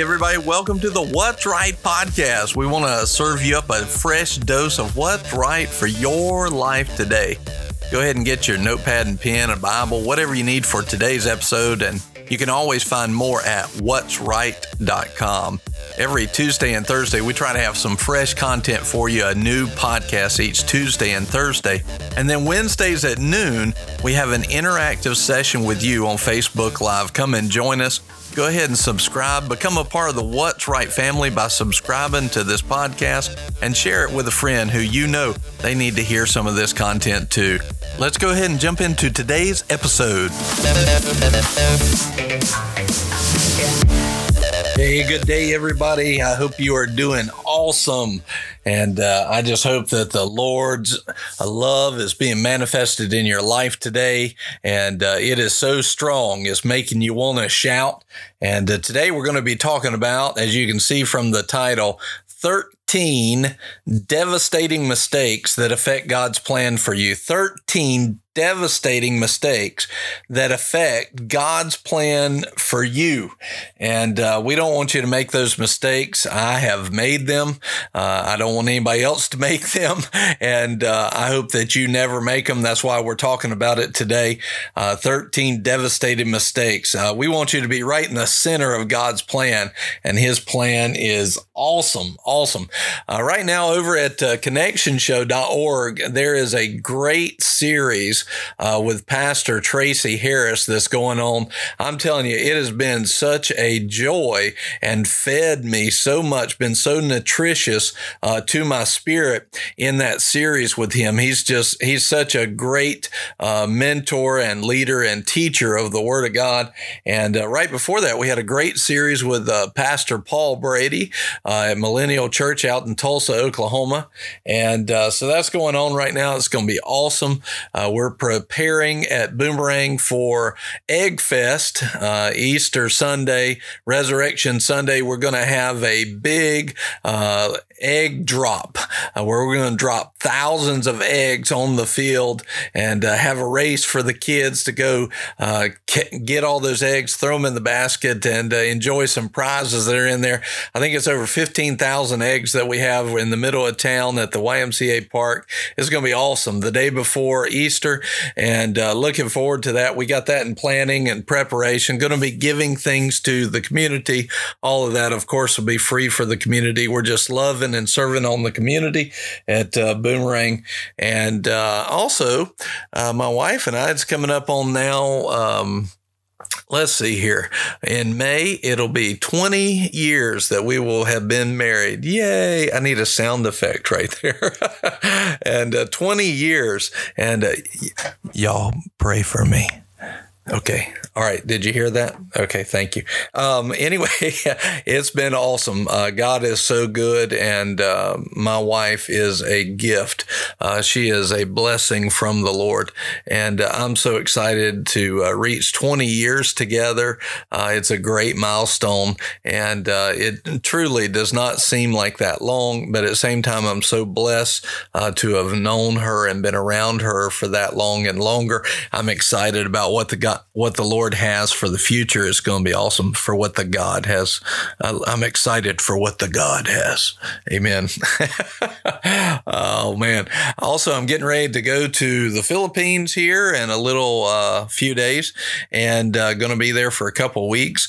Everybody, welcome to the What's Right podcast. We want to serve you up a fresh dose of what's right for your life today. Go ahead and get your notepad and pen, a Bible, whatever you need for today's episode, and you can always find more at what'sright.com. Every Tuesday and Thursday, we try to have some fresh content for you, a new podcast each Tuesday and Thursday. And then Wednesdays at noon, we have an interactive session with you on Facebook Live. Come and join us go ahead and subscribe. Become a part of the What's Right family by subscribing to this podcast and share it with a friend who you know they need to hear some of this content too. Let's go ahead and jump into today's episode. Hey, good day, everybody. I hope you are doing awesome. And uh, I just hope that the Lord's love is being manifested in your life today. And uh, it is so strong, it's making you want to shout. And uh, today we're going to be talking about, as you can see from the title, 13 devastating mistakes that affect God's plan for you. 13 devastating mistakes that affect God's plan for you. And uh, we don't want you to make those mistakes. I have made them. Uh, I don't want anybody else to make them. And uh, I hope that you never make them. That's why we're talking about it today. Uh, 13 devastating mistakes. Uh, we want you to be right in the center of God's plan. And his plan is awesome. Awesome. Uh, right now, over at connectionshow.org, there is a great series uh, with Pastor Tracy Harris that's going on. I'm telling you, it has been such a joy and fed me so much, been so nutritious uh, to my spirit in that series with him. He's just, he's such a great uh, mentor and leader and teacher of the Word of God. And uh, right before that, we had a great series with uh, Pastor Paul Brady uh, at Millennial Church out in Tulsa, Oklahoma. And so that's going on right now. It's going to be awesome. we're preparing at Boomerang for Egg Fest, uh, Easter Sunday, Resurrection Sunday. We're going to have a big uh, egg drop uh, where we're going to drop thousands of eggs on the field and uh, have a race for the kids to go uh, get all those eggs, throw them in the basket, and uh, enjoy some prizes that are in there. I think it's over 15,000 eggs that we have in the middle of town at the YMCA park. It's going to be awesome the day before Easter and uh, looking forward to that. We got that in planning and preparation. Going to be giving things to the community. All of that, of course, will be free for the community. We're just loving and serving on the community at uh, Boomerang. And uh, also, uh, my wife and I, it's coming up on now. Um, let's see here. In May, it'll be 20 years that we will have been married. Yay. I need a sound effect right there. and uh, 20 years. And uh, y- y'all pray for me. Okay. All right. Did you hear that? Okay. Thank you. Um, anyway, it's been awesome. Uh, God is so good, and uh, my wife is a gift. Uh, she is a blessing from the Lord, and uh, I'm so excited to uh, reach 20 years together. Uh, it's a great milestone, and it truly does not seem like that long, but at the same time, I'm so blessed to have known her and been around her for that long and longer. I'm excited about what the God what the Lord has for the future is going to be awesome for what the God has. I'm excited for what the God has. Amen. oh man. Also, I'm getting ready to go to the Philippines here in a little uh, few days and uh, going to be there for a couple weeks.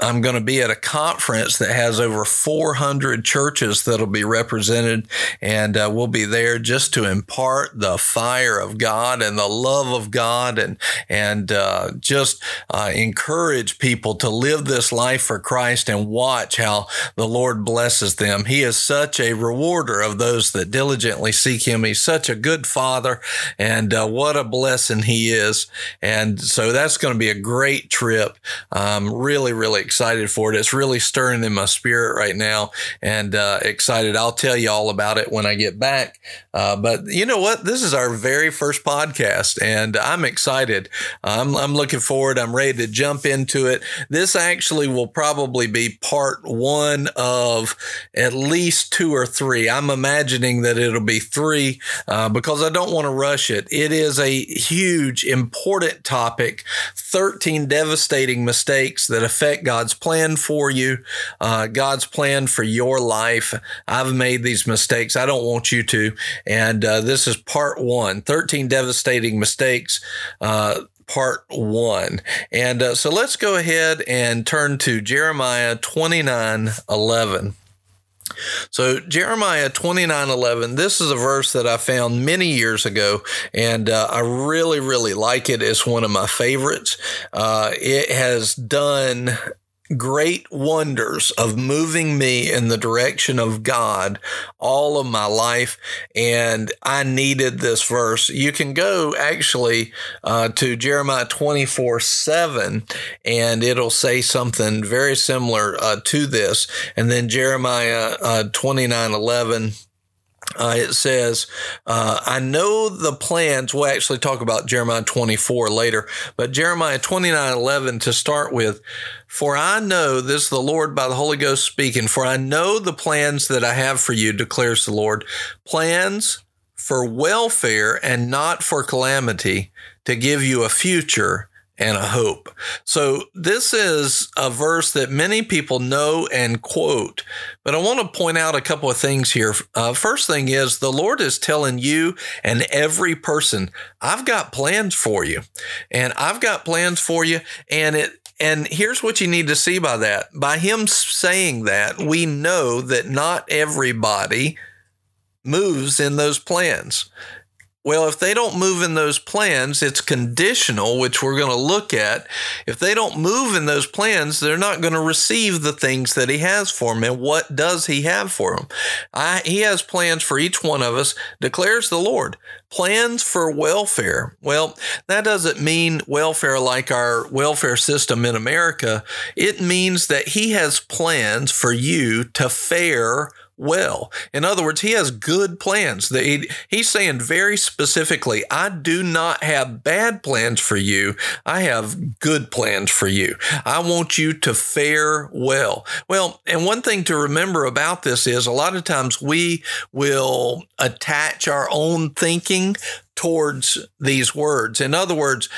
I'm going to be at a conference that has over 400 churches that'll be represented and uh, we'll be there just to impart the fire of God and the love of God and and uh, uh, just uh, encourage people to live this life for Christ and watch how the Lord blesses them. He is such a rewarder of those that diligently seek Him. He's such a good Father, and uh, what a blessing He is. And so that's going to be a great trip. I'm really, really excited for it. It's really stirring in my spirit right now, and uh, excited. I'll tell you all about it when I get back. Uh, but you know what? This is our very first podcast, and I'm excited. I'm I'm, looking forward. I'm ready to jump into it. This actually will probably be part one of at least two or three. I'm imagining that it'll be three uh, because I don't want to rush it. It is a huge, important topic 13 devastating mistakes that affect God's plan for you, uh, God's plan for your life. I've made these mistakes. I don't want you to. And uh, this is part one 13 devastating mistakes. Uh, part one. And uh, so let's go ahead and turn to Jeremiah 29 11. So Jeremiah 29 11, this is a verse that I found many years ago, and uh, I really, really like it. It's one of my favorites. Uh, it has done great wonders of moving me in the direction of God all of my life. And I needed this verse. You can go actually uh, to Jeremiah 24 7, and it'll say something very similar uh, to this. And then Jeremiah uh, 29 11 uh, it says, uh, I know the plans. We'll actually talk about Jeremiah 24 later, but Jeremiah 29 11 to start with. For I know, this is the Lord by the Holy Ghost speaking, for I know the plans that I have for you, declares the Lord. Plans for welfare and not for calamity, to give you a future and a hope. So, this is a verse that many people know and quote, but I want to point out a couple of things here. Uh, first thing is, the Lord is telling you and every person, I've got plans for you, and I've got plans for you, and it and here's what you need to see by that. By him saying that, we know that not everybody moves in those plans. Well, if they don't move in those plans, it's conditional, which we're going to look at. If they don't move in those plans, they're not going to receive the things that He has for them. And what does He have for them? I, he has plans for each one of us, declares the Lord. Plans for welfare. Well, that doesn't mean welfare like our welfare system in America. It means that He has plans for you to fare well. In other words, he has good plans. he's saying very specifically, I do not have bad plans for you. I have good plans for you. I want you to fare well. Well, and one thing to remember about this is a lot of times we will attach our own thinking towards these words. In other words,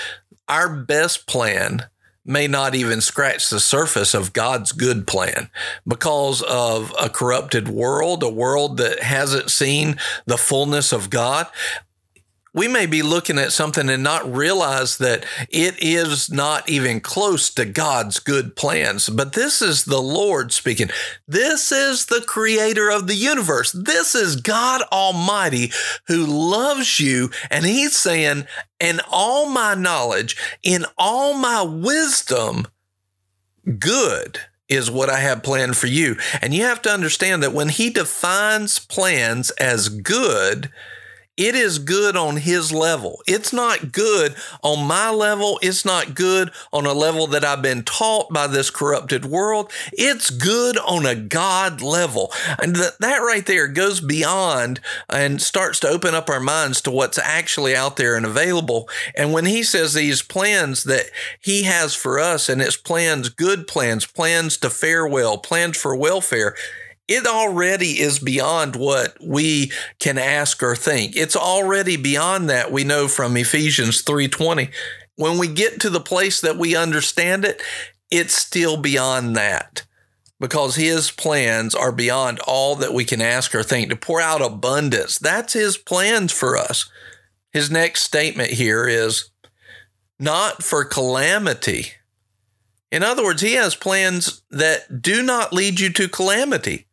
our best plan may not even scratch the surface of God's good plan because of a corrupted world, a world that hasn't seen the fullness of God we may be looking at something and not realize that it is not even close to God's good plans. But this is the Lord speaking. This is the creator of the universe. This is God Almighty who loves you. And He's saying, in all my knowledge, in all my wisdom, good is what I have planned for you. And you have to understand that when He defines plans as good, it is good on his level. It's not good on my level. It's not good on a level that I've been taught by this corrupted world. It's good on a God level. And th- that right there goes beyond and starts to open up our minds to what's actually out there and available. And when he says these plans that he has for us, and it's plans, good plans, plans to fare well, plans for welfare, it already is beyond what we can ask or think. It's already beyond that. We know from Ephesians 3:20. When we get to the place that we understand it, it's still beyond that. Because his plans are beyond all that we can ask or think to pour out abundance. That's his plans for us. His next statement here is not for calamity. In other words, he has plans that do not lead you to calamity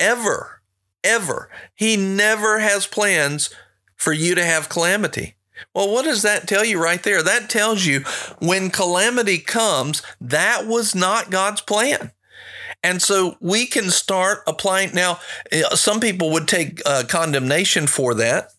ever, ever. He never has plans for you to have calamity. Well, what does that tell you right there? That tells you when calamity comes, that was not God's plan. And so we can start applying. Now, eh, some people would take uh, condemnation for that,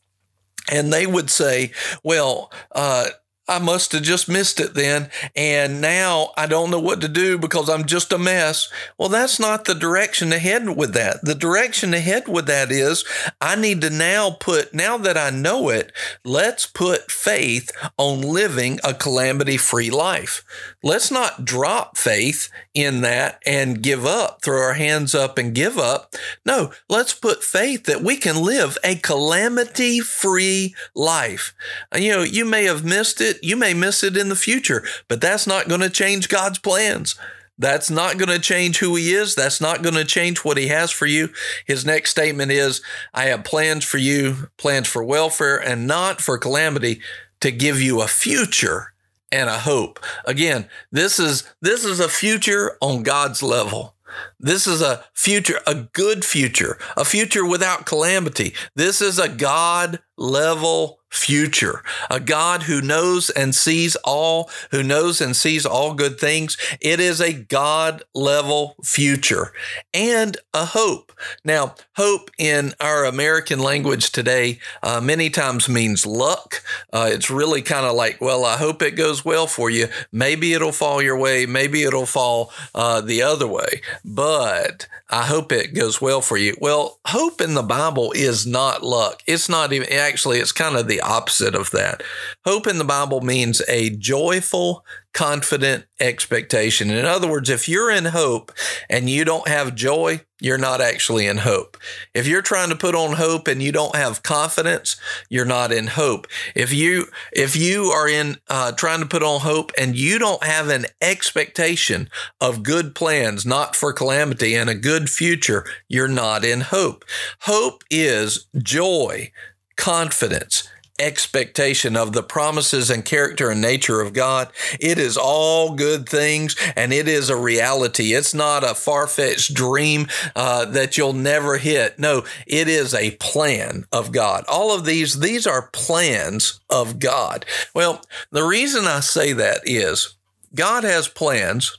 and they would say, well, uh, I must have just missed it then. And now I don't know what to do because I'm just a mess. Well, that's not the direction ahead with that. The direction ahead with that is I need to now put, now that I know it, let's put faith on living a calamity free life. Let's not drop faith in that and give up, throw our hands up and give up. No, let's put faith that we can live a calamity free life. You know, you may have missed it you may miss it in the future, but that's not going to change God's plans. That's not going to change who he is. That's not going to change what he has for you. His next statement is, I have plans for you, plans for welfare and not for calamity to give you a future and a hope. Again, this is this is a future on God's level. This is a future, a good future, a future without calamity. This is a God level future, a God who knows and sees all, who knows and sees all good things. It is a God level future and a hope. Now, hope in our American language today uh, many times means luck. Uh, it's really kind of like, well, I hope it goes well for you. Maybe it'll fall your way, maybe it'll fall uh, the other way, but I hope it goes well for you. Well, hope in the Bible is not luck. It's not even, actually, it's kind of the opposite of that. Hope in the Bible means a joyful, confident expectation. In other words, if you're in hope and you don't have joy, you're not actually in hope. If you're trying to put on hope and you don't have confidence, you're not in hope. If you if you are in uh, trying to put on hope and you don't have an expectation of good plans, not for calamity and a good future, you're not in hope. Hope is joy, confidence, expectation of the promises and character and nature of God. It is all good things and it is a reality. It's not a far fetched dream uh, that you'll never hit. No, it is a plan of God. All of these, these are plans of God. Well, the reason I say that is God has plans.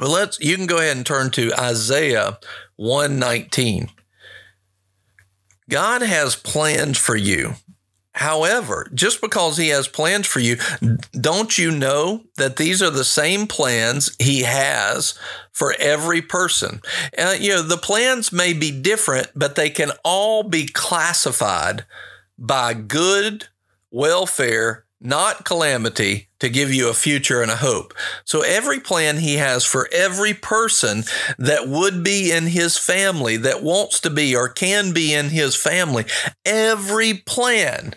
Well, let's, you can go ahead and turn to Isaiah 119. God has plans for you. However, just because he has plans for you, don't you know that these are the same plans he has for every person? Uh, you know, the plans may be different, but they can all be classified by good welfare not calamity, to give you a future and a hope. So every plan he has for every person that would be in his family, that wants to be or can be in his family, every plan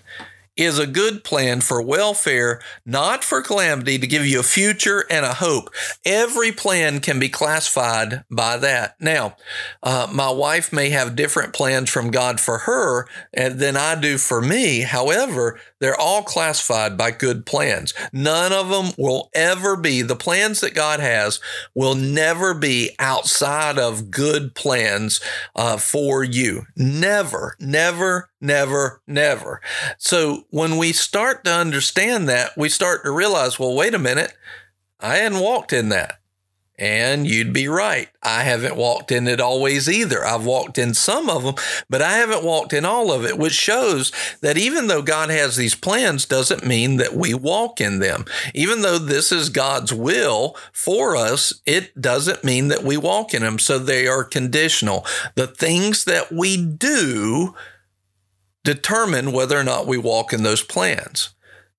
is a good plan for welfare, not for calamity, to give you a future and a hope. Every plan can be classified by that. Now, uh, my wife may have different plans from God for her than I do for me. However, they're all classified by good plans. None of them will ever be, the plans that God has will never be outside of good plans uh, for you. Never, never, never, never. So when we start to understand that, we start to realize, well, wait a minute, I hadn't walked in that. And you'd be right. I haven't walked in it always either. I've walked in some of them, but I haven't walked in all of it, which shows that even though God has these plans, doesn't mean that we walk in them. Even though this is God's will for us, it doesn't mean that we walk in them. So they are conditional. The things that we do determine whether or not we walk in those plans.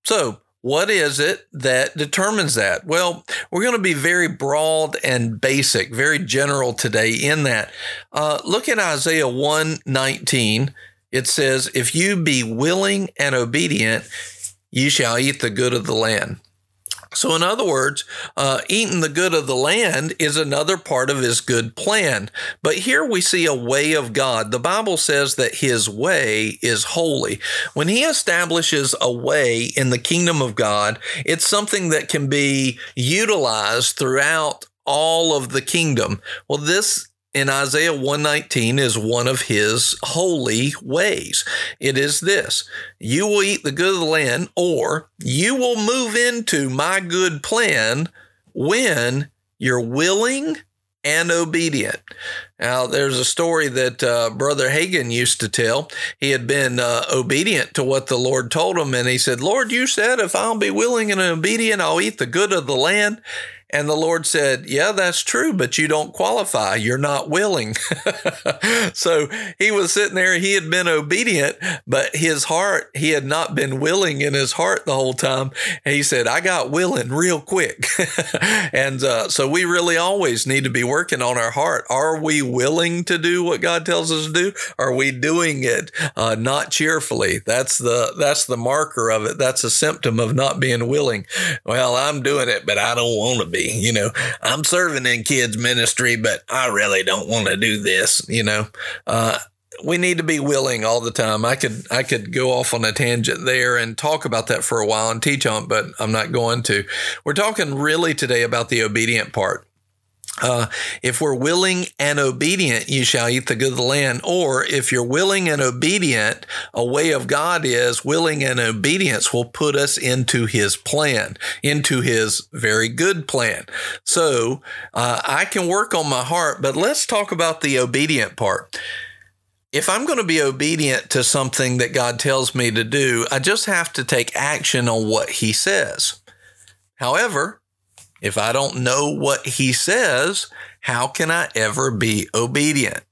So, what is it that determines that? Well, we're going to be very broad and basic, very general today in that. Uh, look at Isaiah 119. It says, If you be willing and obedient, you shall eat the good of the land. So, in other words, uh, eating the good of the land is another part of his good plan. But here we see a way of God. The Bible says that his way is holy. When he establishes a way in the kingdom of God, it's something that can be utilized throughout all of the kingdom. Well, this in Isaiah 119 is one of his holy ways. It is this you will eat the good of the land, or you will move into my good plan when you're willing and obedient. Now, there's a story that uh, Brother Hagin used to tell. He had been uh, obedient to what the Lord told him, and he said, Lord, you said if I'll be willing and obedient, I'll eat the good of the land. And the Lord said, Yeah, that's true, but you don't qualify. You're not willing. so he was sitting there. He had been obedient, but his heart, he had not been willing in his heart the whole time. And he said, I got willing real quick. and uh, so we really always need to be working on our heart. Are we willing to do what God tells us to do? Are we doing it uh, not cheerfully? That's the that's the marker of it. That's a symptom of not being willing. Well, I'm doing it, but I don't want to be be. You know, I'm serving in kids ministry, but I really don't want to do this. You know, uh, we need to be willing all the time. I could I could go off on a tangent there and talk about that for a while and teach on, but I'm not going to. We're talking really today about the obedient part. Uh, if we're willing and obedient, you shall eat the good of the land. Or if you're willing and obedient, a way of God is willing and obedience will put us into his plan, into his very good plan. So uh, I can work on my heart, but let's talk about the obedient part if I'm going to be obedient to something that God tells me to do, I just have to take action on what He says. However, if I don't know what He says, how can I ever be obedient?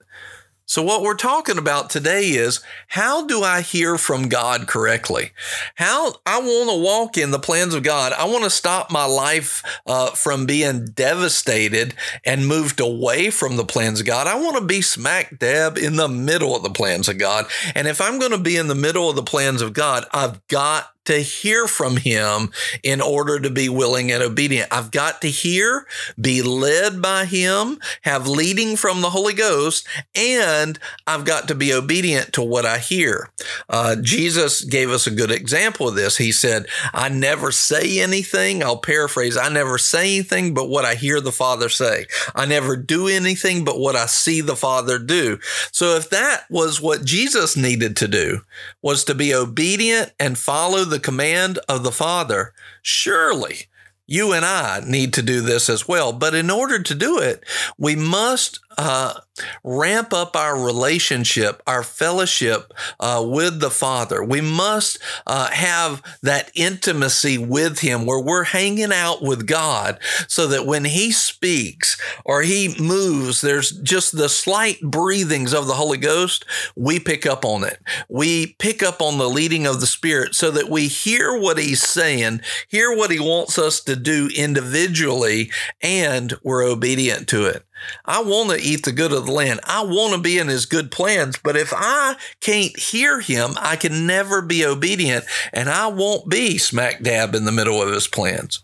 So, what we're talking about today is how do I hear from God correctly? How I want to walk in the plans of God. I want to stop my life uh, from being devastated and moved away from the plans of God. I want to be smack dab in the middle of the plans of God. And if I'm going to be in the middle of the plans of God, I've got to hear from him in order to be willing and obedient. I've got to hear, be led by him, have leading from the Holy Ghost, and I've got to be obedient to what I hear. Uh, Jesus gave us a good example of this. He said, I never say anything. I'll paraphrase, I never say anything but what I hear the Father say. I never do anything but what I see the Father do. So if that was what Jesus needed to do, was to be obedient and follow the the command of the Father, surely you and I need to do this as well. But in order to do it, we must uh, ramp up our relationship, our fellowship uh, with the Father. We must uh, have that intimacy with Him where we're hanging out with God so that when He speaks or He moves, there's just the slight breathings of the Holy Ghost. We pick up on it. We pick up on the leading of the Spirit so that we hear what He's saying, hear what He wants us to do individually, and we're obedient to it. I want to eat the good of the land. I want to be in his good plans. But if I can't hear him, I can never be obedient and I won't be smack dab in the middle of his plans.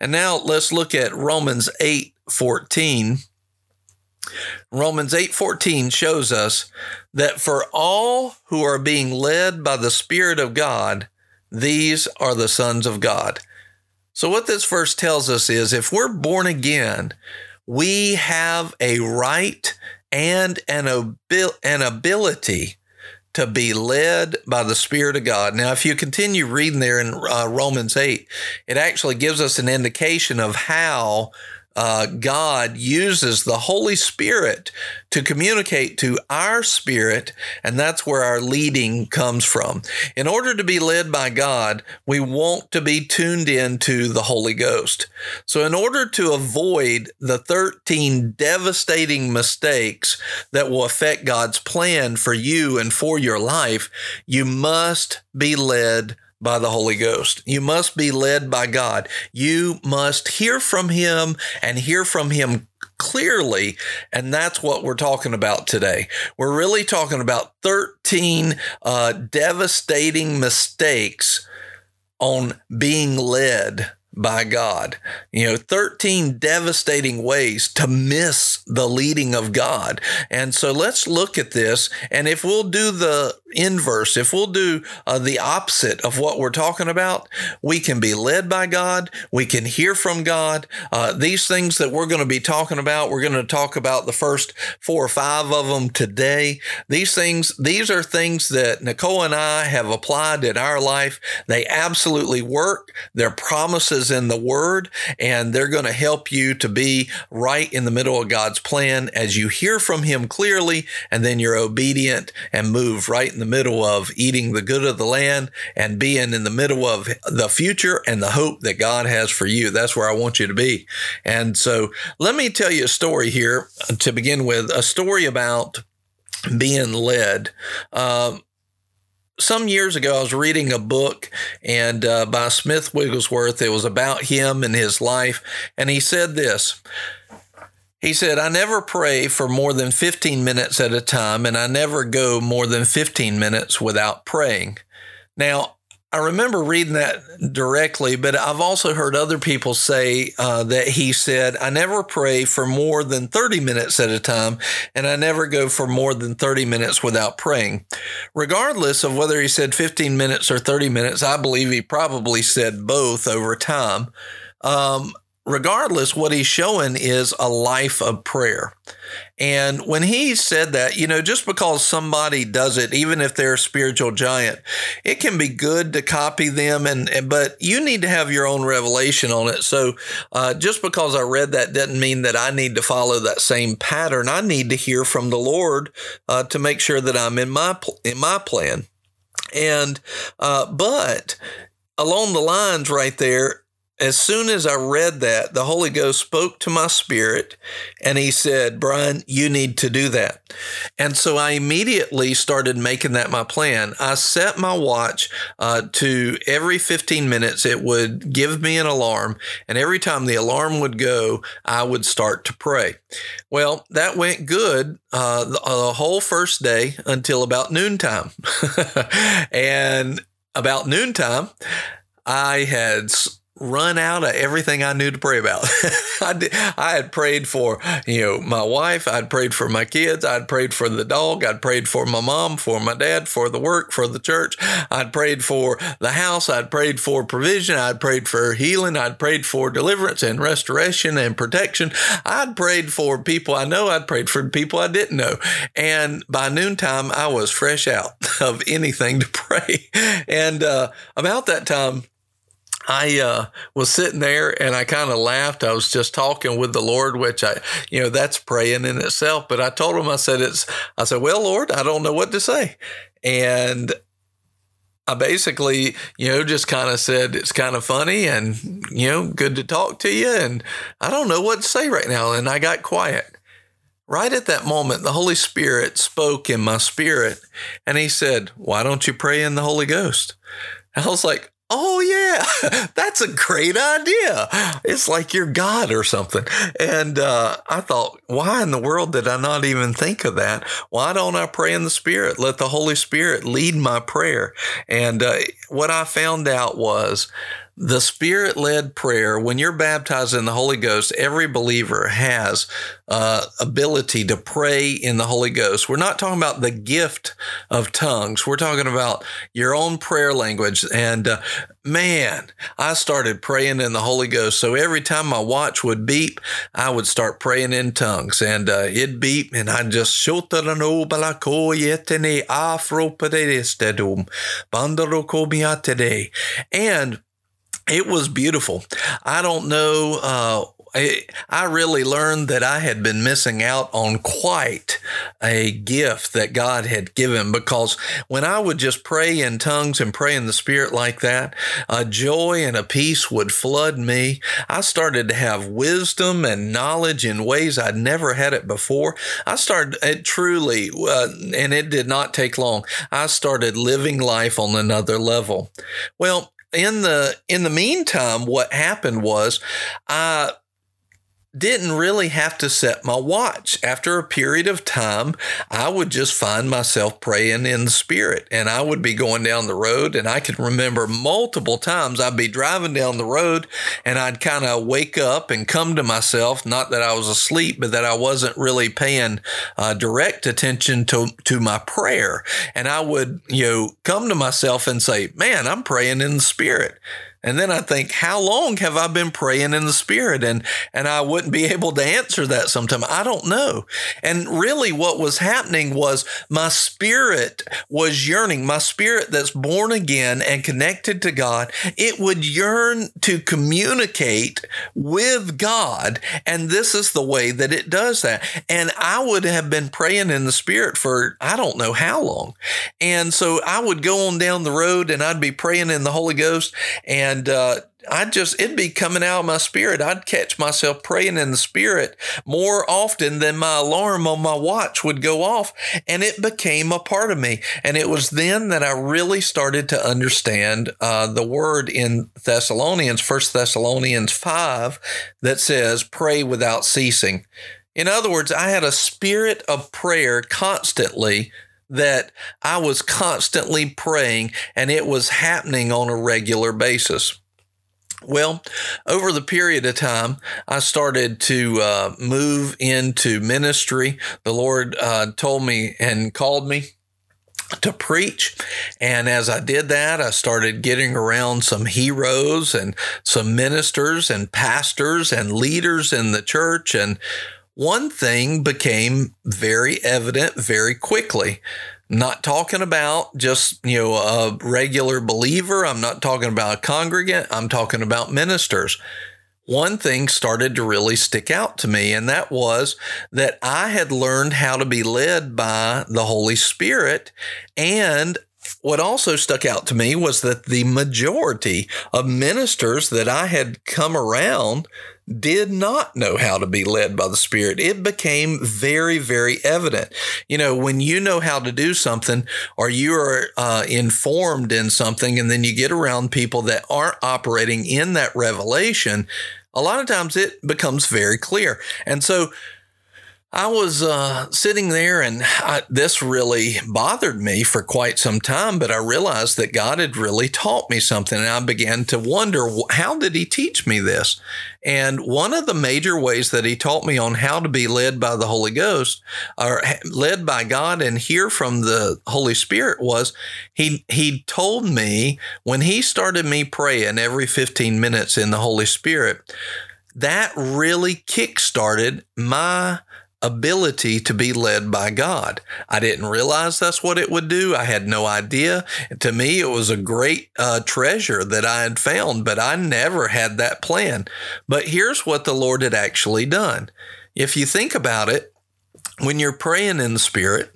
And now let's look at Romans 8 14. Romans 8:14 shows us that for all who are being led by the spirit of God these are the sons of God. So what this verse tells us is if we're born again we have a right and an, abil- an ability to be led by the Spirit of God. Now, if you continue reading there in uh, Romans 8, it actually gives us an indication of how uh, God uses the Holy Spirit to communicate to our spirit, and that's where our leading comes from. In order to be led by God, we want to be tuned in to the Holy Ghost. So, in order to avoid the 13 devastating mistakes that will affect God's plan for you and for your life, you must be led by the Holy Ghost. You must be led by God. You must hear from Him and hear from Him clearly. And that's what we're talking about today. We're really talking about 13 uh, devastating mistakes on being led by God. You know, 13 devastating ways to miss the leading of God. And so let's look at this. And if we'll do the inverse, if we'll do uh, the opposite of what we're talking about, we can be led by God. We can hear from God. Uh, these things that we're going to be talking about, we're going to talk about the first four or five of them today. These things, these are things that Nicole and I have applied in our life. They absolutely work. They're promises in the word, and they're going to help you to be right in the middle of God's plan as you hear from Him clearly, and then you're obedient and move right in the middle of eating the good of the land and being in the middle of the future and the hope that God has for you. That's where I want you to be. And so let me tell you a story here to begin with a story about being led. Um, some years ago, I was reading a book and uh, by Smith Wigglesworth. It was about him and his life, and he said this. He said, I never pray for more than 15 minutes at a time, and I never go more than 15 minutes without praying. Now, I remember reading that directly, but I've also heard other people say uh, that he said, I never pray for more than 30 minutes at a time, and I never go for more than 30 minutes without praying. Regardless of whether he said 15 minutes or 30 minutes, I believe he probably said both over time. Um, regardless, what he's showing is a life of prayer. And when he said that, you know, just because somebody does it, even if they're a spiritual giant, it can be good to copy them, and, and but you need to have your own revelation on it. So, uh, just because I read that doesn't mean that I need to follow that same pattern. I need to hear from the Lord uh, to make sure that I'm in my in my plan. And uh, but along the lines right there, as soon as I read that, the Holy Ghost spoke to my spirit and he said, Brian, you need to do that. And so I immediately started making that my plan. I set my watch uh, to every 15 minutes, it would give me an alarm. And every time the alarm would go, I would start to pray. Well, that went good uh, the, uh, the whole first day until about noontime. and about noontime, I had run out of everything I knew to pray about. I, did, I had prayed for, you know, my wife. I'd prayed for my kids. I'd prayed for the dog. I'd prayed for my mom, for my dad, for the work, for the church. I'd prayed for the house. I'd prayed for provision. I'd prayed for healing. I'd prayed for deliverance and restoration and protection. I'd prayed for people I know. I'd prayed for people I didn't know. And by noontime, I was fresh out of anything to pray. And uh, about that time, I uh, was sitting there and I kind of laughed. I was just talking with the Lord, which I, you know, that's praying in itself. But I told him, I said, it's, I said, well, Lord, I don't know what to say. And I basically, you know, just kind of said, it's kind of funny and, you know, good to talk to you. And I don't know what to say right now. And I got quiet. Right at that moment, the Holy Spirit spoke in my spirit and he said, Why don't you pray in the Holy Ghost? I was like, Oh yeah, that's a great idea. It's like you're God or something. And uh, I thought, why in the world did I not even think of that? Why don't I pray in the Spirit? Let the Holy Spirit lead my prayer. And uh, what I found out was the spirit led prayer, when you're baptized in the Holy Ghost, every believer has uh, ability to pray in the Holy Ghost. We're not talking about the gift of tongues. We're talking about your own prayer language. And uh, man, I started praying in the Holy Ghost. So every time my watch would beep, I would start praying in tongues. And uh, it'd beep, and I'd just and it was beautiful. I don't know. Uh, I, really learned that I had been missing out on quite a gift that God had given because when I would just pray in tongues and pray in the Spirit like that, a joy and a peace would flood me. I started to have wisdom and knowledge in ways I'd never had it before. I started it truly, uh, and it did not take long. I started living life on another level. Well, in the in the meantime, what happened was I didn't really have to set my watch. After a period of time, I would just find myself praying in spirit and I would be going down the road. And I can remember multiple times I'd be driving down the road and I'd kind of wake up and come to myself. Not that I was asleep, but that I wasn't really paying uh, direct attention to, to my prayer. And I would, you know, come to myself and say, man, I'm praying in the spirit. And then I think, how long have I been praying in the spirit? And, and I wouldn't be able to answer that sometime. I don't know. And really what was happening was my spirit was yearning, my spirit that's born again and connected to God. It would yearn to communicate with God. And this is the way that it does that. And I would have been praying in the spirit for, I don't know how long. And so I would go on down the road and I'd be praying in the Holy Ghost and and uh, I just it'd be coming out of my spirit. I'd catch myself praying in the spirit more often than my alarm on my watch would go off, and it became a part of me. And it was then that I really started to understand uh, the word in Thessalonians, First Thessalonians five, that says, "Pray without ceasing." In other words, I had a spirit of prayer constantly that I was constantly praying and it was happening on a regular basis. Well, over the period of time, I started to uh, move into ministry. The Lord uh, told me and called me to preach. And as I did that, I started getting around some heroes and some ministers and pastors and leaders in the church. And one thing became very evident very quickly not talking about just, you know, a regular believer. I'm not talking about a congregant. I'm talking about ministers. One thing started to really stick out to me, and that was that I had learned how to be led by the Holy Spirit. And what also stuck out to me was that the majority of ministers that I had come around did not know how to be led by the Spirit. It became very, very evident. You know, when you know how to do something or you are uh, informed in something, and then you get around people that aren't operating in that revelation, a lot of times it becomes very clear. And so, I was uh, sitting there, and I, this really bothered me for quite some time. But I realized that God had really taught me something, and I began to wonder how did He teach me this? And one of the major ways that He taught me on how to be led by the Holy Ghost, or led by God, and hear from the Holy Spirit was He He told me when He started me praying every fifteen minutes in the Holy Spirit. That really kick-started my ability to be led by God. I didn't realize that's what it would do. I had no idea. To me, it was a great uh, treasure that I had found, but I never had that plan. But here's what the Lord had actually done. If you think about it, when you're praying in the Spirit,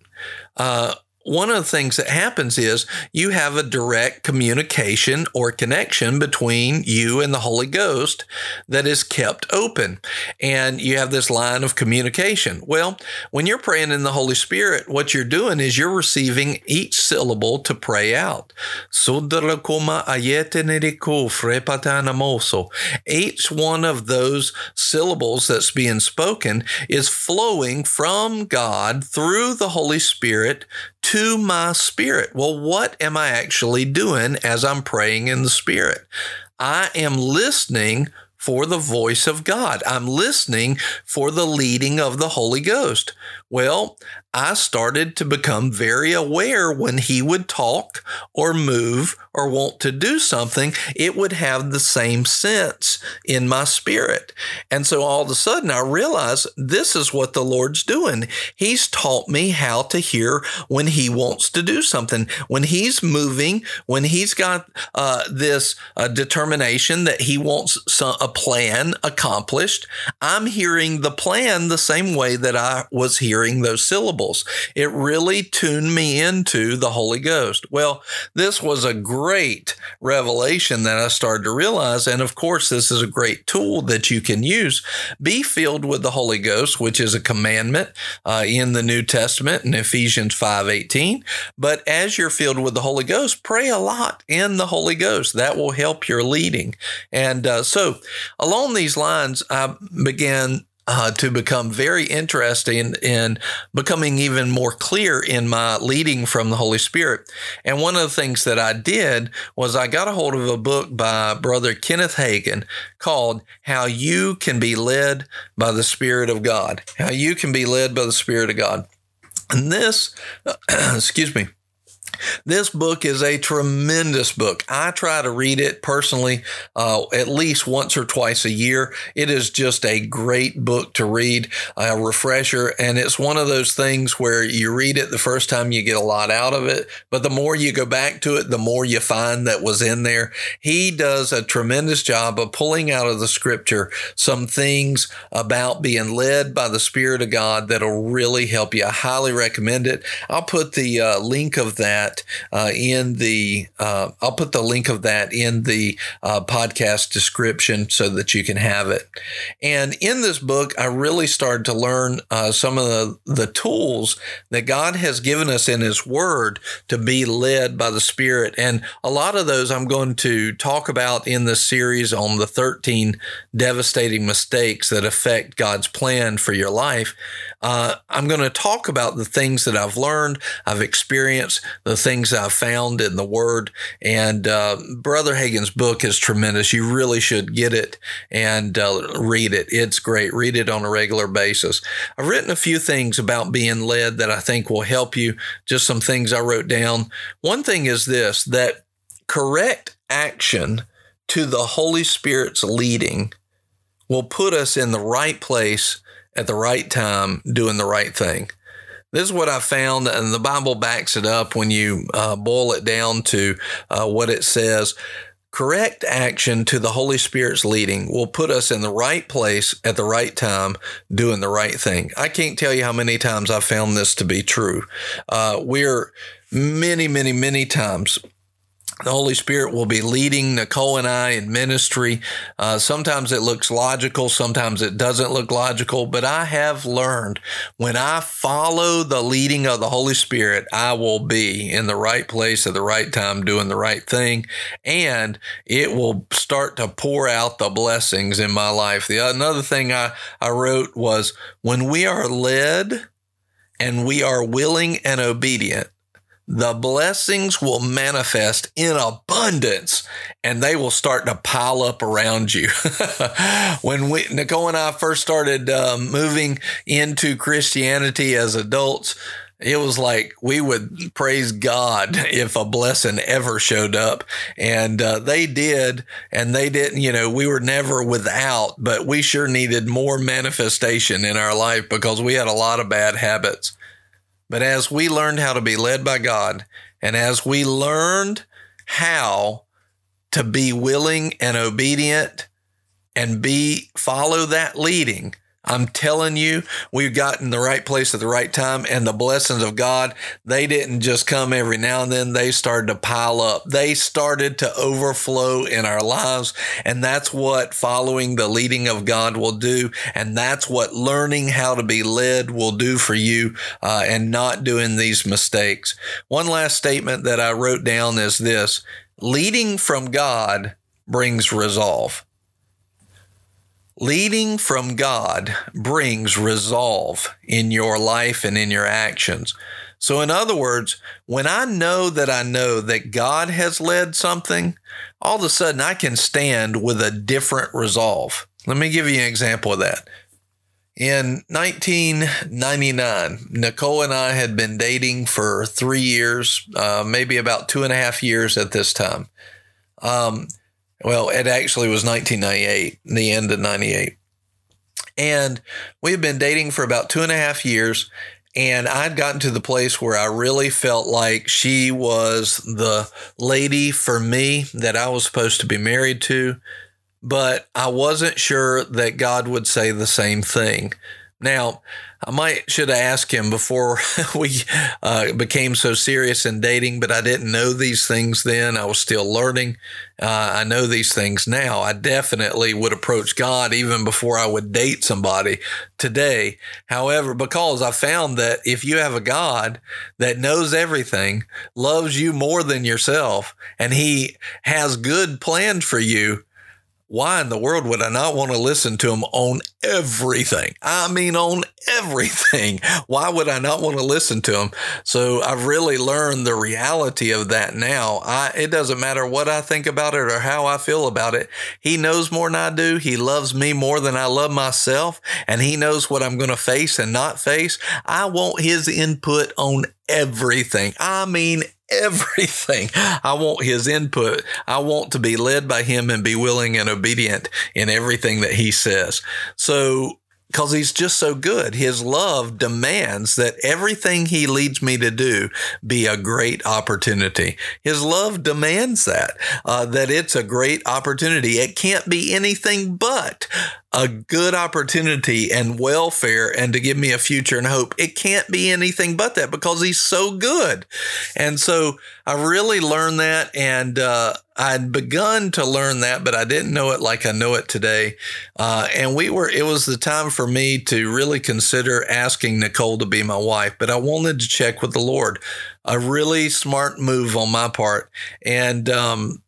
uh, one of the things that happens is you have a direct communication or connection between you and the Holy Ghost that is kept open. And you have this line of communication. Well, when you're praying in the Holy Spirit, what you're doing is you're receiving each syllable to pray out. Each one of those syllables that's being spoken is flowing from God through the Holy Spirit to my spirit. Well, what am I actually doing as I'm praying in the spirit? I am listening for the voice of God. I'm listening for the leading of the Holy Ghost. Well, I started to become very aware when he would talk or move or want to do something, it would have the same sense in my spirit. And so all of a sudden I realized this is what the Lord's doing. He's taught me how to hear when he wants to do something, when he's moving, when he's got uh, this uh, determination that he wants some, a plan accomplished. I'm hearing the plan the same way that I was hearing those syllables. It really tuned me into the Holy Ghost. Well, this was a great great revelation that I started to realize. And of course, this is a great tool that you can use. Be filled with the Holy Ghost, which is a commandment uh, in the New Testament in Ephesians 5:18. But as you're filled with the Holy Ghost, pray a lot in the Holy Ghost. That will help your leading. And uh, so, along these lines, I began uh, to become very interesting in becoming even more clear in my leading from the Holy Spirit. And one of the things that I did was I got a hold of a book by Brother Kenneth Hagin called How You Can Be Led by the Spirit of God. How You Can Be Led by the Spirit of God. And this, excuse me, this book is a tremendous book. I try to read it personally uh, at least once or twice a year. It is just a great book to read, a refresher. And it's one of those things where you read it the first time, you get a lot out of it. But the more you go back to it, the more you find that was in there. He does a tremendous job of pulling out of the scripture some things about being led by the Spirit of God that'll really help you. I highly recommend it. I'll put the uh, link of that that uh, in the, uh, I'll put the link of that in the uh, podcast description so that you can have it. And in this book, I really started to learn uh, some of the, the tools that God has given us in His Word to be led by the Spirit. And a lot of those I'm going to talk about in this series on the 13 devastating mistakes that affect God's plan for your life. Uh, I'm going to talk about the things that I've learned, I've experienced, the things I've found in the Word. And uh, Brother Hagin's book is tremendous. You really should get it and uh, read it. It's great. Read it on a regular basis. I've written a few things about being led that I think will help you. Just some things I wrote down. One thing is this that correct action to the Holy Spirit's leading will put us in the right place at the right time doing the right thing. This is what I found, and the Bible backs it up when you uh, boil it down to uh, what it says. Correct action to the Holy Spirit's leading will put us in the right place at the right time, doing the right thing. I can't tell you how many times I've found this to be true. Uh, we're many, many, many times the Holy Spirit will be leading Nicole and I in ministry. Uh, sometimes it looks logical, sometimes it doesn't look logical, but I have learned when I follow the leading of the Holy Spirit, I will be in the right place at the right time doing the right thing, and it will start to pour out the blessings in my life. The another thing I, I wrote was when we are led and we are willing and obedient, the blessings will manifest in abundance and they will start to pile up around you. when we, Nicole and I first started uh, moving into Christianity as adults, it was like we would praise God if a blessing ever showed up. And uh, they did. And they didn't, you know, we were never without, but we sure needed more manifestation in our life because we had a lot of bad habits. But as we learned how to be led by God, and as we learned how to be willing and obedient and be follow that leading, I'm telling you, we've gotten the right place at the right time, and the blessings of God, they didn't just come every now and then. They started to pile up. They started to overflow in our lives. And that's what following the leading of God will do. And that's what learning how to be led will do for you uh, and not doing these mistakes. One last statement that I wrote down is this leading from God brings resolve. Leading from God brings resolve in your life and in your actions. So, in other words, when I know that I know that God has led something, all of a sudden I can stand with a different resolve. Let me give you an example of that. In 1999, Nicole and I had been dating for three years, uh, maybe about two and a half years at this time. Um, well, it actually was 1998, the end of 98. And we had been dating for about two and a half years. And I'd gotten to the place where I really felt like she was the lady for me that I was supposed to be married to. But I wasn't sure that God would say the same thing. Now, I might should have asked him before we uh, became so serious in dating, but I didn't know these things then. I was still learning. Uh, I know these things now. I definitely would approach God even before I would date somebody today. However, because I found that if you have a God that knows everything, loves you more than yourself, and He has good plans for you, why in the world would I not want to listen to him on everything? I mean, on everything. Why would I not want to listen to him? So I've really learned the reality of that now. I, it doesn't matter what I think about it or how I feel about it. He knows more than I do. He loves me more than I love myself, and he knows what I'm going to face and not face. I want his input on everything. I mean, everything. I want his input. I want to be led by him and be willing and obedient in everything that he says. So, because he's just so good. His love demands that everything he leads me to do be a great opportunity. His love demands that, uh, that it's a great opportunity. It can't be anything but a good opportunity and welfare and to give me a future and hope. It can't be anything but that because he's so good. And so I really learned that and uh, I'd begun to learn that, but I didn't know it like I know it today. Uh, and we were, it was the time for me to really consider asking Nicole to be my wife, but I wanted to check with the Lord. A really smart move on my part. And, um,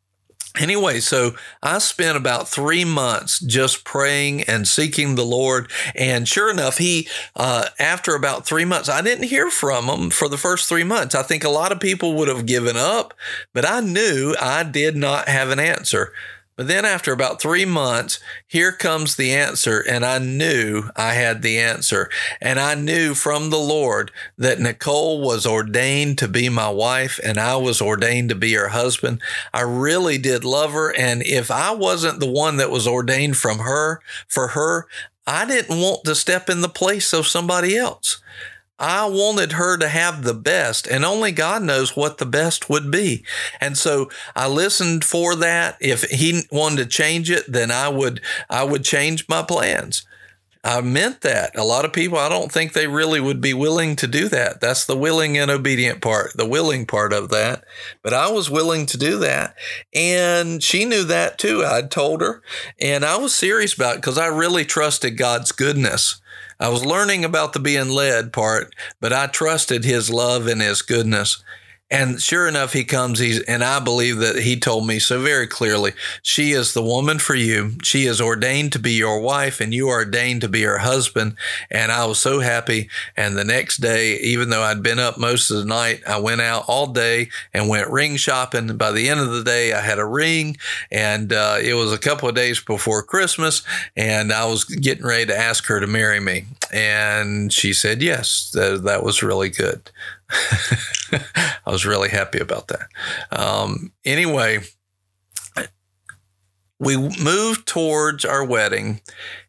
Anyway, so I spent about three months just praying and seeking the Lord. And sure enough, he, uh, after about three months, I didn't hear from him for the first three months. I think a lot of people would have given up, but I knew I did not have an answer. But then after about three months, here comes the answer. And I knew I had the answer. And I knew from the Lord that Nicole was ordained to be my wife and I was ordained to be her husband. I really did love her. And if I wasn't the one that was ordained from her, for her, I didn't want to step in the place of somebody else. I wanted her to have the best, and only God knows what the best would be. And so I listened for that. If he wanted to change it, then I would I would change my plans. I meant that. A lot of people, I don't think they really would be willing to do that. That's the willing and obedient part, the willing part of that. But I was willing to do that. And she knew that too. I'd told her. And I was serious about it because I really trusted God's goodness. I was learning about the being led part, but I trusted his love and his goodness. And sure enough, he comes. He's, and I believe that he told me so very clearly she is the woman for you. She is ordained to be your wife, and you are ordained to be her husband. And I was so happy. And the next day, even though I'd been up most of the night, I went out all day and went ring shopping. By the end of the day, I had a ring, and uh, it was a couple of days before Christmas. And I was getting ready to ask her to marry me. And she said yes. That, that was really good. I was really happy about that. Um, anyway, we moved towards our wedding.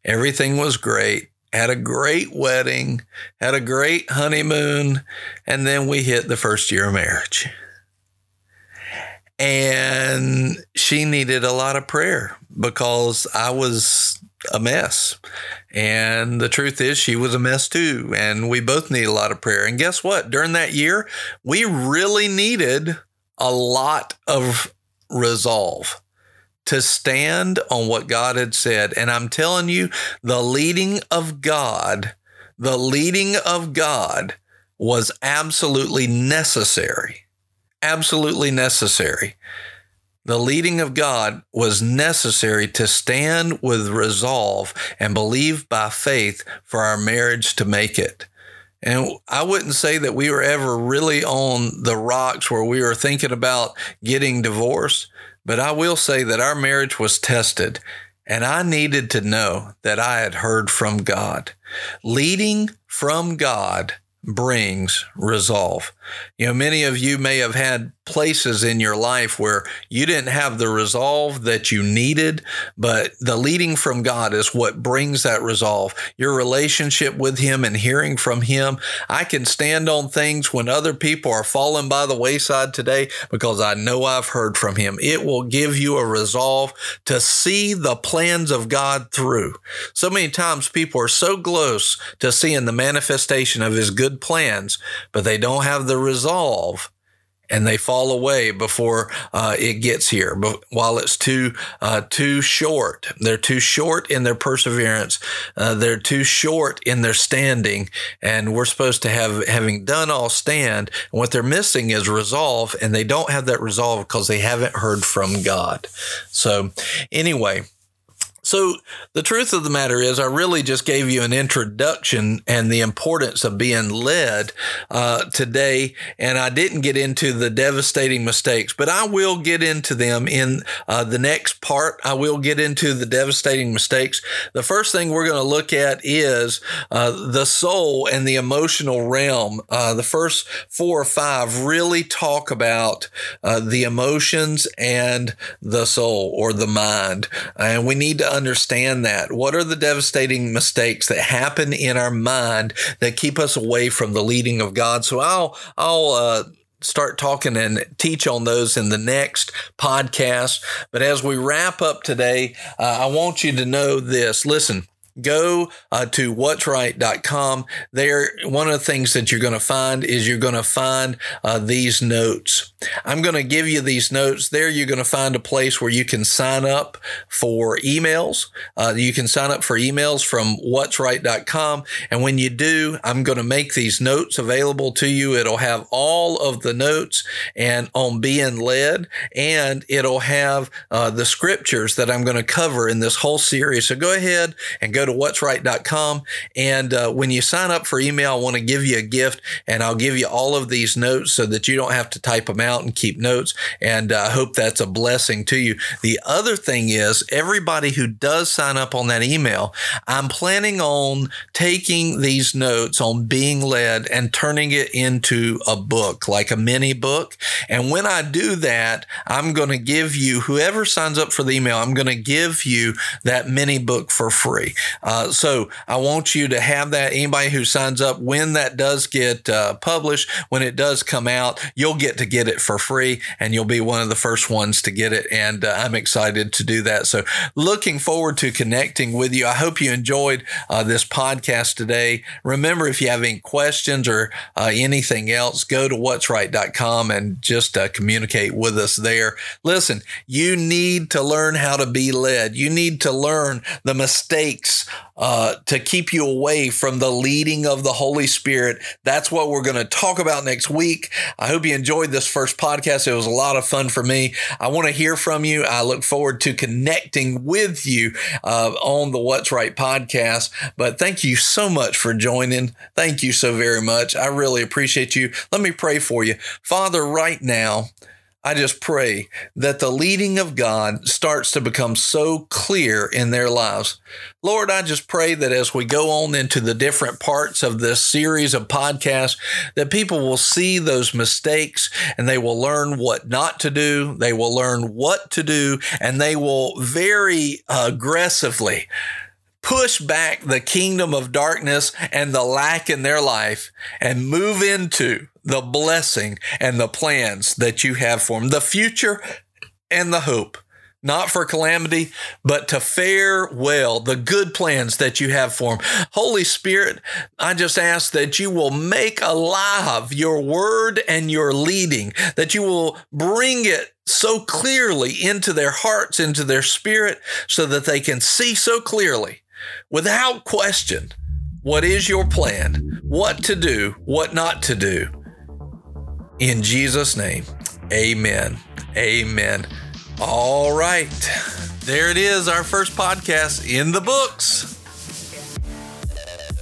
Everything was great. Had a great wedding, had a great honeymoon, and then we hit the first year of marriage. And she needed a lot of prayer because I was a mess. And the truth is, she was a mess too. And we both need a lot of prayer. And guess what? During that year, we really needed a lot of resolve to stand on what God had said. And I'm telling you, the leading of God, the leading of God was absolutely necessary. Absolutely necessary. The leading of God was necessary to stand with resolve and believe by faith for our marriage to make it. And I wouldn't say that we were ever really on the rocks where we were thinking about getting divorced, but I will say that our marriage was tested and I needed to know that I had heard from God. Leading from God brings resolve. You know, many of you may have had places in your life where you didn't have the resolve that you needed, but the leading from God is what brings that resolve. Your relationship with Him and hearing from Him. I can stand on things when other people are falling by the wayside today because I know I've heard from Him. It will give you a resolve to see the plans of God through. So many times people are so close to seeing the manifestation of His good plans, but they don't have the resolve and they fall away before uh, it gets here. But while it's too uh, too short, they're too short in their perseverance. Uh, they're too short in their standing, and we're supposed to have having done all stand. And what they're missing is resolve, and they don't have that resolve because they haven't heard from God. So, anyway. So, the truth of the matter is, I really just gave you an introduction and the importance of being led uh, today. And I didn't get into the devastating mistakes, but I will get into them in uh, the next part. I will get into the devastating mistakes. The first thing we're going to look at is uh, the soul and the emotional realm. Uh, the first four or five really talk about uh, the emotions and the soul or the mind. And we need to understand that. What are the devastating mistakes that happen in our mind that keep us away from the leading of God? So I'll I'll uh, start talking and teach on those in the next podcast. But as we wrap up today, uh, I want you to know this. Listen, go uh, to what'sright.com. There, one of the things that you're going to find is you're going to find uh, these notes. I'm going to give you these notes. There, you're going to find a place where you can sign up for emails. Uh, you can sign up for emails from what'sright.com. And when you do, I'm going to make these notes available to you. It'll have all of the notes and on being led, and it'll have uh, the scriptures that I'm going to cover in this whole series. So go ahead and go to what'sright.com. And uh, when you sign up for email, I want to give you a gift and I'll give you all of these notes so that you don't have to type them out and keep notes. And uh, I hope that's a blessing to you. The other thing is, everybody who does sign up on that email, I'm planning on taking these notes on being led and turning it into a book, like a mini book. And when I do that, I'm going to give you, whoever signs up for the email, I'm going to give you that mini book for free. Uh, so I want you to have that. Anybody who signs up, when that does get uh, published, when it does come out, you'll get to get it for free and you'll be one of the first ones to get it. And uh, I'm excited to do that. So looking forward to connecting with you. I hope you enjoyed uh, this podcast today. Remember, if you have any questions or uh, anything else, go to what'sright.com and just uh, communicate with us there. Listen, you need to learn how to be led. You need to learn the mistakes uh, to keep you away from the leading of the Holy Spirit. That's what we're going to talk about next week. I hope you enjoyed this first podcast. It was a lot of fun for me. I want to hear from you. I look forward to connecting with you uh, on the What's Right podcast. But thank you so much for joining. Thank you so very much. I really appreciate you. Let me pray for you. Father, right now, I just pray that the leading of God starts to become so clear in their lives. Lord, I just pray that as we go on into the different parts of this series of podcasts, that people will see those mistakes and they will learn what not to do. They will learn what to do and they will very aggressively push back the kingdom of darkness and the lack in their life and move into the blessing and the plans that you have for them, the future and the hope. Not for calamity, but to fare well, the good plans that you have for them. Holy Spirit, I just ask that you will make alive your word and your leading, that you will bring it so clearly into their hearts, into their spirit, so that they can see so clearly, without question, what is your plan, what to do, what not to do. In Jesus' name, amen. Amen. All right. There it is, our first podcast in the books.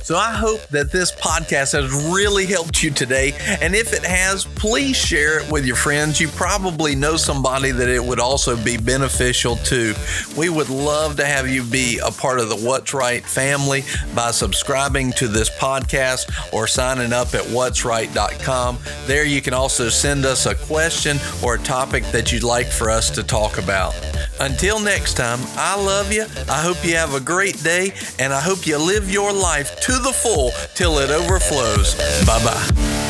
So I hope that this podcast has really helped you today. And if it has, please share it with your friends. You probably know somebody that it would also be beneficial to. We would love to have you be a part of the What's Right family by subscribing to this podcast or signing up at what'sright.com. There you can also send us a question or a topic that you'd like for us to talk about. Until next time, I love you. I hope you have a great day, and I hope you live your life to the full till it overflows. Bye bye.